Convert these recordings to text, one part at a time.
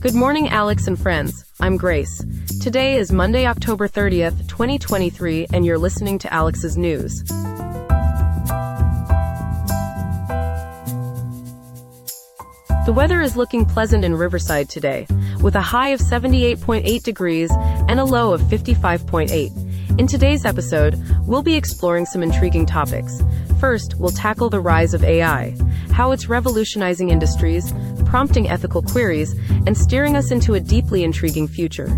Good morning, Alex and friends. I'm Grace. Today is Monday, October 30th, 2023, and you're listening to Alex's News. The weather is looking pleasant in Riverside today, with a high of 78.8 degrees and a low of 55.8. In today's episode, we'll be exploring some intriguing topics. First, we'll tackle the rise of AI, how it's revolutionizing industries, prompting ethical queries, and steering us into a deeply intriguing future.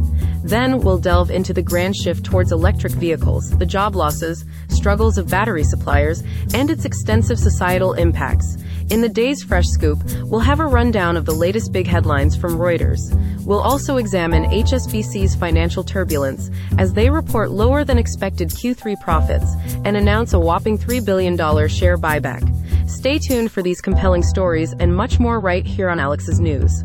Then we'll delve into the grand shift towards electric vehicles, the job losses, struggles of battery suppliers, and its extensive societal impacts. In the day's Fresh Scoop, we'll have a rundown of the latest big headlines from Reuters. We'll also examine HSBC's financial turbulence as they report lower than expected Q3 profits and announce a whopping $3 billion share buyback. Stay tuned for these compelling stories and much more right here on Alex's News.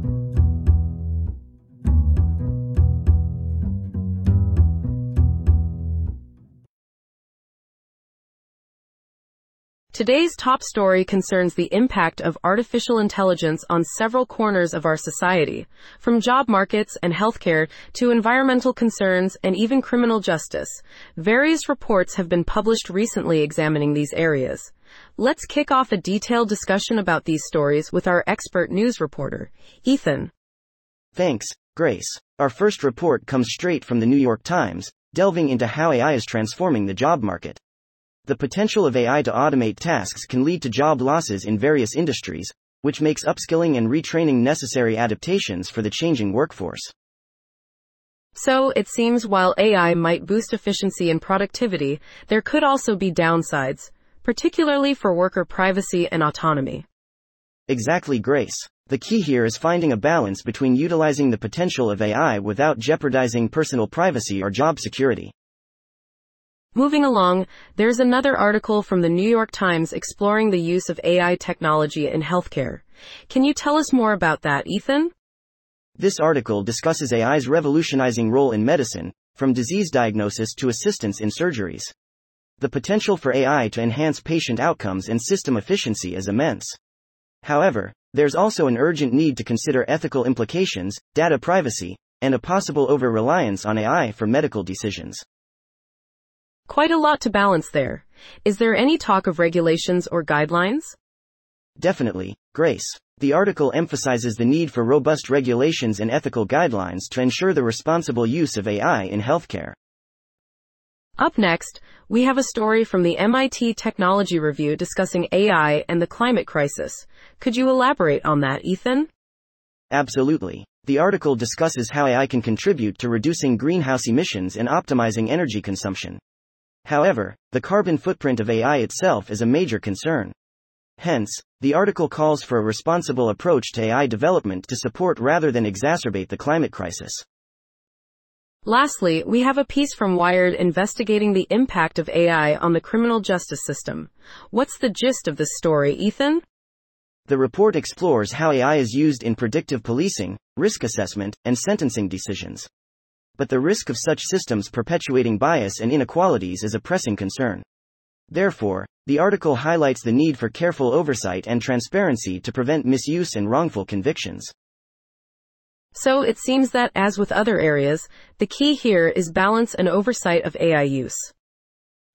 Today's top story concerns the impact of artificial intelligence on several corners of our society, from job markets and healthcare to environmental concerns and even criminal justice. Various reports have been published recently examining these areas. Let's kick off a detailed discussion about these stories with our expert news reporter, Ethan. Thanks, Grace. Our first report comes straight from the New York Times, delving into how AI is transforming the job market. The potential of AI to automate tasks can lead to job losses in various industries, which makes upskilling and retraining necessary adaptations for the changing workforce. So, it seems while AI might boost efficiency and productivity, there could also be downsides, particularly for worker privacy and autonomy. Exactly, Grace. The key here is finding a balance between utilizing the potential of AI without jeopardizing personal privacy or job security. Moving along, there's another article from the New York Times exploring the use of AI technology in healthcare. Can you tell us more about that, Ethan? This article discusses AI's revolutionizing role in medicine, from disease diagnosis to assistance in surgeries. The potential for AI to enhance patient outcomes and system efficiency is immense. However, there's also an urgent need to consider ethical implications, data privacy, and a possible over reliance on AI for medical decisions. Quite a lot to balance there. Is there any talk of regulations or guidelines? Definitely, Grace. The article emphasizes the need for robust regulations and ethical guidelines to ensure the responsible use of AI in healthcare. Up next, we have a story from the MIT Technology Review discussing AI and the climate crisis. Could you elaborate on that, Ethan? Absolutely. The article discusses how AI can contribute to reducing greenhouse emissions and optimizing energy consumption. However, the carbon footprint of AI itself is a major concern. Hence, the article calls for a responsible approach to AI development to support rather than exacerbate the climate crisis. Lastly, we have a piece from Wired investigating the impact of AI on the criminal justice system. What's the gist of this story, Ethan? The report explores how AI is used in predictive policing, risk assessment, and sentencing decisions but the risk of such systems perpetuating bias and inequalities is a pressing concern. Therefore, the article highlights the need for careful oversight and transparency to prevent misuse and wrongful convictions. So it seems that, as with other areas, the key here is balance and oversight of AI use.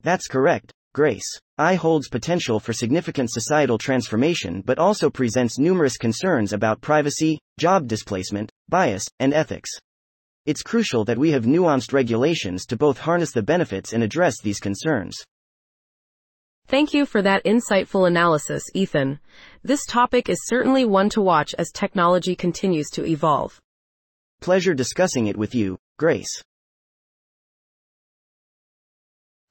That's correct, Grace. AI holds potential for significant societal transformation but also presents numerous concerns about privacy, job displacement, bias, and ethics. It's crucial that we have nuanced regulations to both harness the benefits and address these concerns. Thank you for that insightful analysis, Ethan. This topic is certainly one to watch as technology continues to evolve. Pleasure discussing it with you, Grace.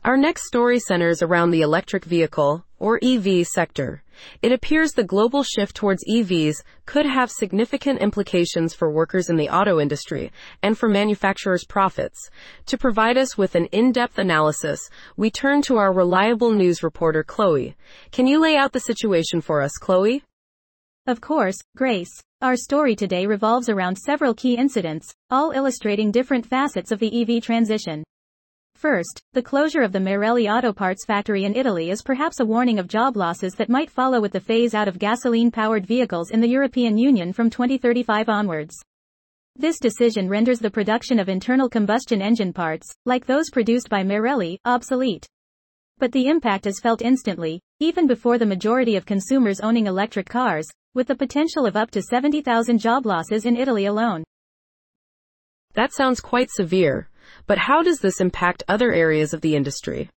Our next story centers around the electric vehicle, or EV sector. It appears the global shift towards EVs could have significant implications for workers in the auto industry and for manufacturers' profits. To provide us with an in-depth analysis, we turn to our reliable news reporter, Chloe. Can you lay out the situation for us, Chloe? Of course, Grace. Our story today revolves around several key incidents, all illustrating different facets of the EV transition. First, the closure of the Marelli Auto Parts factory in Italy is perhaps a warning of job losses that might follow with the phase out of gasoline-powered vehicles in the European Union from 2035 onwards. This decision renders the production of internal combustion engine parts, like those produced by Marelli, obsolete. But the impact is felt instantly, even before the majority of consumers owning electric cars, with the potential of up to 70,000 job losses in Italy alone. That sounds quite severe, but how does this impact other areas of the industry?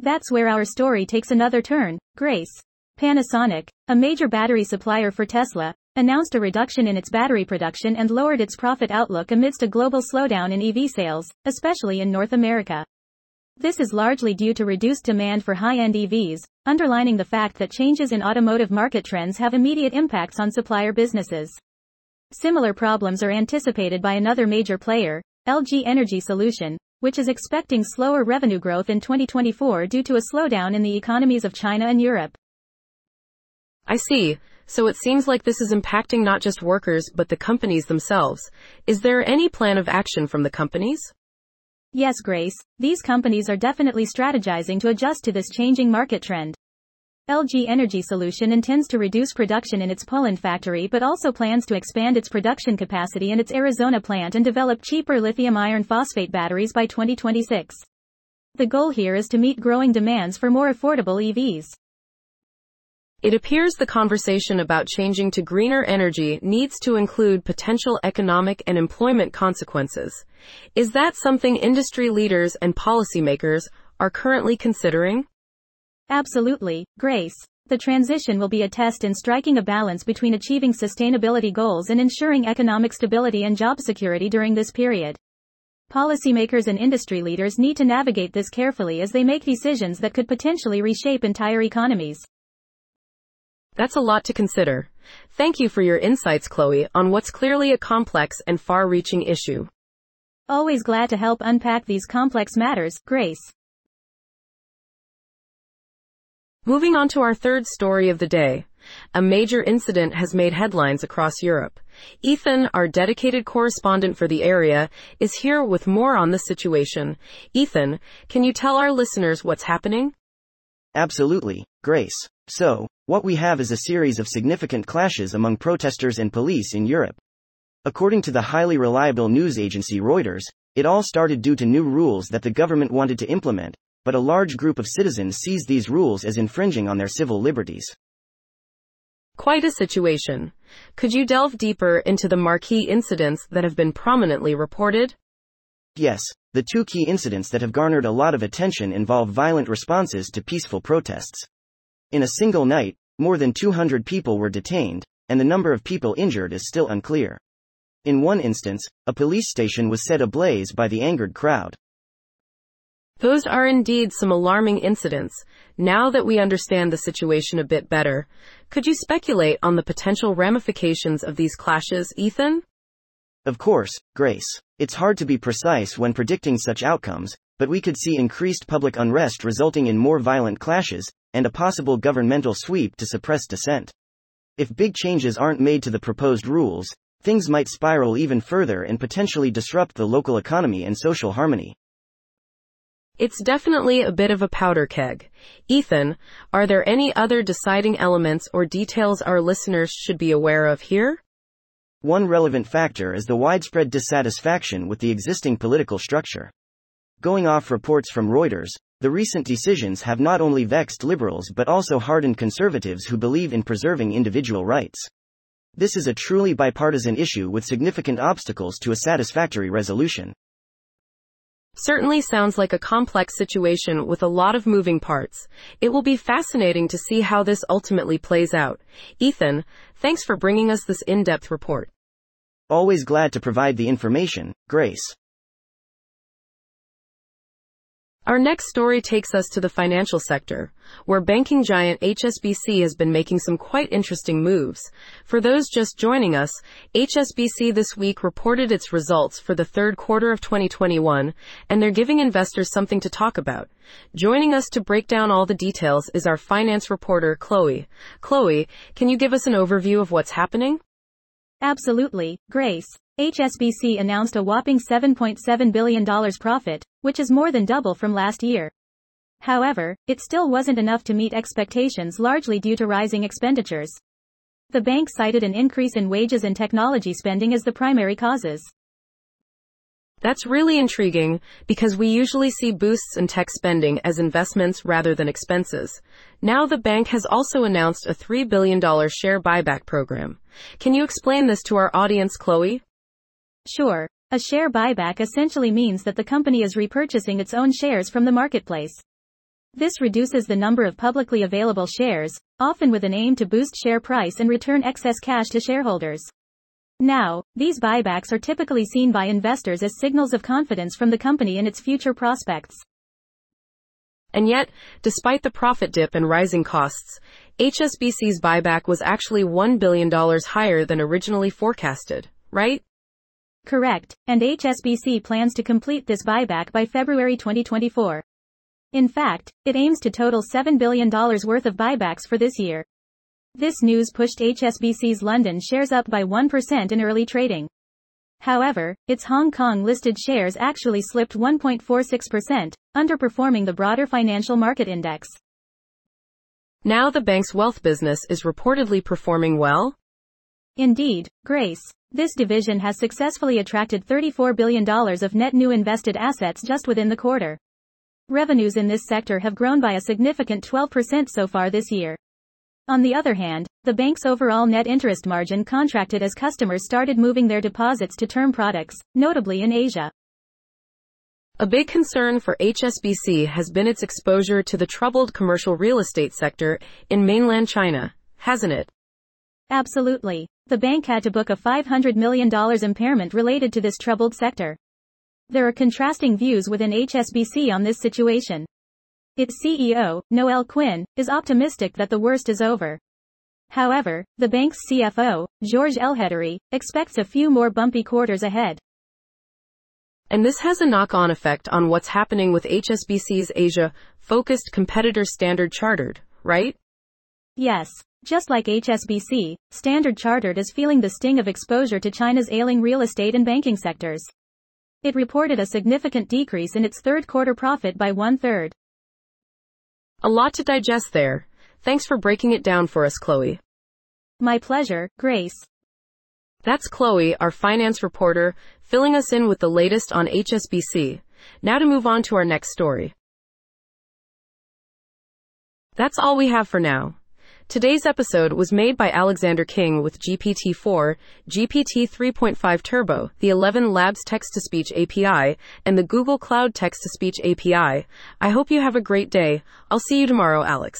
That's where our story takes another turn, Grace. Panasonic, a major battery supplier for Tesla, announced a reduction in its battery production and lowered its profit outlook amidst a global slowdown in EV sales, especially in North America. This is largely due to reduced demand for high-end EVs, underlining the fact that changes in automotive market trends have immediate impacts on supplier businesses. Similar problems are anticipated by another major player, LG Energy Solution, which is expecting slower revenue growth in 2024 due to a slowdown in the economies of China and Europe. I see. So it seems like this is impacting not just workers but the companies themselves. Is there any plan of action from the companies? Yes, Grace, these companies are definitely strategizing to adjust to this changing market trend. LG Energy Solution intends to reduce production in its Poland factory but also plans to expand its production capacity in its Arizona plant and develop cheaper lithium iron phosphate batteries by 2026. The goal here is to meet growing demands for more affordable EVs. It appears the conversation about changing to greener energy needs to include potential economic and employment consequences. Is that something industry leaders and policymakers are currently considering? Absolutely, Grace. The transition will be a test in striking a balance between achieving sustainability goals and ensuring economic stability and job security during this period. Policymakers and industry leaders need to navigate this carefully as they make decisions that could potentially reshape entire economies. That's a lot to consider. Thank you for your insights, Chloe, on what's clearly a complex and far reaching issue. Always glad to help unpack these complex matters, Grace. Moving on to our third story of the day. A major incident has made headlines across Europe. Ethan, our dedicated correspondent for the area, is here with more on the situation. Ethan, can you tell our listeners what's happening? Absolutely, Grace. So, what we have is a series of significant clashes among protesters and police in Europe. According to the highly reliable news agency Reuters, it all started due to new rules that the government wanted to implement, but a large group of citizens sees these rules as infringing on their civil liberties. Quite a situation. Could you delve deeper into the marquee incidents that have been prominently reported? Yes, the two key incidents that have garnered a lot of attention involve violent responses to peaceful protests. In a single night, more than 200 people were detained, and the number of people injured is still unclear. In one instance, a police station was set ablaze by the angered crowd. Those are indeed some alarming incidents. Now that we understand the situation a bit better, could you speculate on the potential ramifications of these clashes, Ethan? Of course, Grace. It's hard to be precise when predicting such outcomes, but we could see increased public unrest resulting in more violent clashes, and a possible governmental sweep to suppress dissent. If big changes aren't made to the proposed rules, things might spiral even further and potentially disrupt the local economy and social harmony. It's definitely a bit of a powder keg. Ethan, are there any other deciding elements or details our listeners should be aware of here? One relevant factor is the widespread dissatisfaction with the existing political structure. Going off reports from Reuters, the recent decisions have not only vexed liberals but also hardened conservatives who believe in preserving individual rights. This is a truly bipartisan issue with significant obstacles to a satisfactory resolution. Certainly sounds like a complex situation with a lot of moving parts. It will be fascinating to see how this ultimately plays out. Ethan, thanks for bringing us this in-depth report. Always glad to provide the information, Grace. Our next story takes us to the financial sector, where banking giant HSBC has been making some quite interesting moves. For those just joining us, HSBC this week reported its results for the third quarter of 2021, and they're giving investors something to talk about. Joining us to break down all the details is our finance reporter, Chloe. Chloe, can you give us an overview of what's happening? Absolutely, Grace. HSBC announced a whopping $7.7 billion profit, which is more than double from last year. However, it still wasn't enough to meet expectations largely due to rising expenditures. The bank cited an increase in wages and technology spending as the primary causes. That's really intriguing because we usually see boosts in tech spending as investments rather than expenses. Now the bank has also announced a $3 billion share buyback program. Can you explain this to our audience, Chloe? Sure. A share buyback essentially means that the company is repurchasing its own shares from the marketplace. This reduces the number of publicly available shares, often with an aim to boost share price and return excess cash to shareholders. Now, these buybacks are typically seen by investors as signals of confidence from the company in its future prospects. And yet, despite the profit dip and rising costs, HSBC's buyback was actually $1 billion higher than originally forecasted, right? Correct, and HSBC plans to complete this buyback by February 2024. In fact, it aims to total $7 billion worth of buybacks for this year. This news pushed HSBC's London shares up by 1% in early trading. However, its Hong Kong listed shares actually slipped 1.46%, underperforming the broader financial market index. Now the bank's wealth business is reportedly performing well? Indeed, Grace. This division has successfully attracted $34 billion of net new invested assets just within the quarter. Revenues in this sector have grown by a significant 12% so far this year. On the other hand, the bank's overall net interest margin contracted as customers started moving their deposits to term products, notably in Asia. A big concern for HSBC has been its exposure to the troubled commercial real estate sector in mainland China, hasn't it? Absolutely. The bank had to book a $500 million impairment related to this troubled sector. There are contrasting views within HSBC on this situation. Its CEO, Noel Quinn, is optimistic that the worst is over. However, the bank's CFO, Georges Elhedery, expects a few more bumpy quarters ahead. And this has a knock-on effect on what's happening with HSBC's Asia-focused competitor Standard Chartered, right? Yes. Just like HSBC, Standard Chartered is feeling the sting of exposure to China's ailing real estate and banking sectors. It reported a significant decrease in its third quarter profit by one third. A lot to digest there. Thanks for breaking it down for us, Chloe. My pleasure, Grace. That's Chloe, our finance reporter, filling us in with the latest on HSBC. Now to move on to our next story. That's all we have for now. Today's episode was made by Alexander King with GPT-4, GPT 3.5 Turbo, the ElevenLabs text-to-speech API, and the Google Cloud text-to-speech API. I hope you have a great day. I'll see you tomorrow, Alex.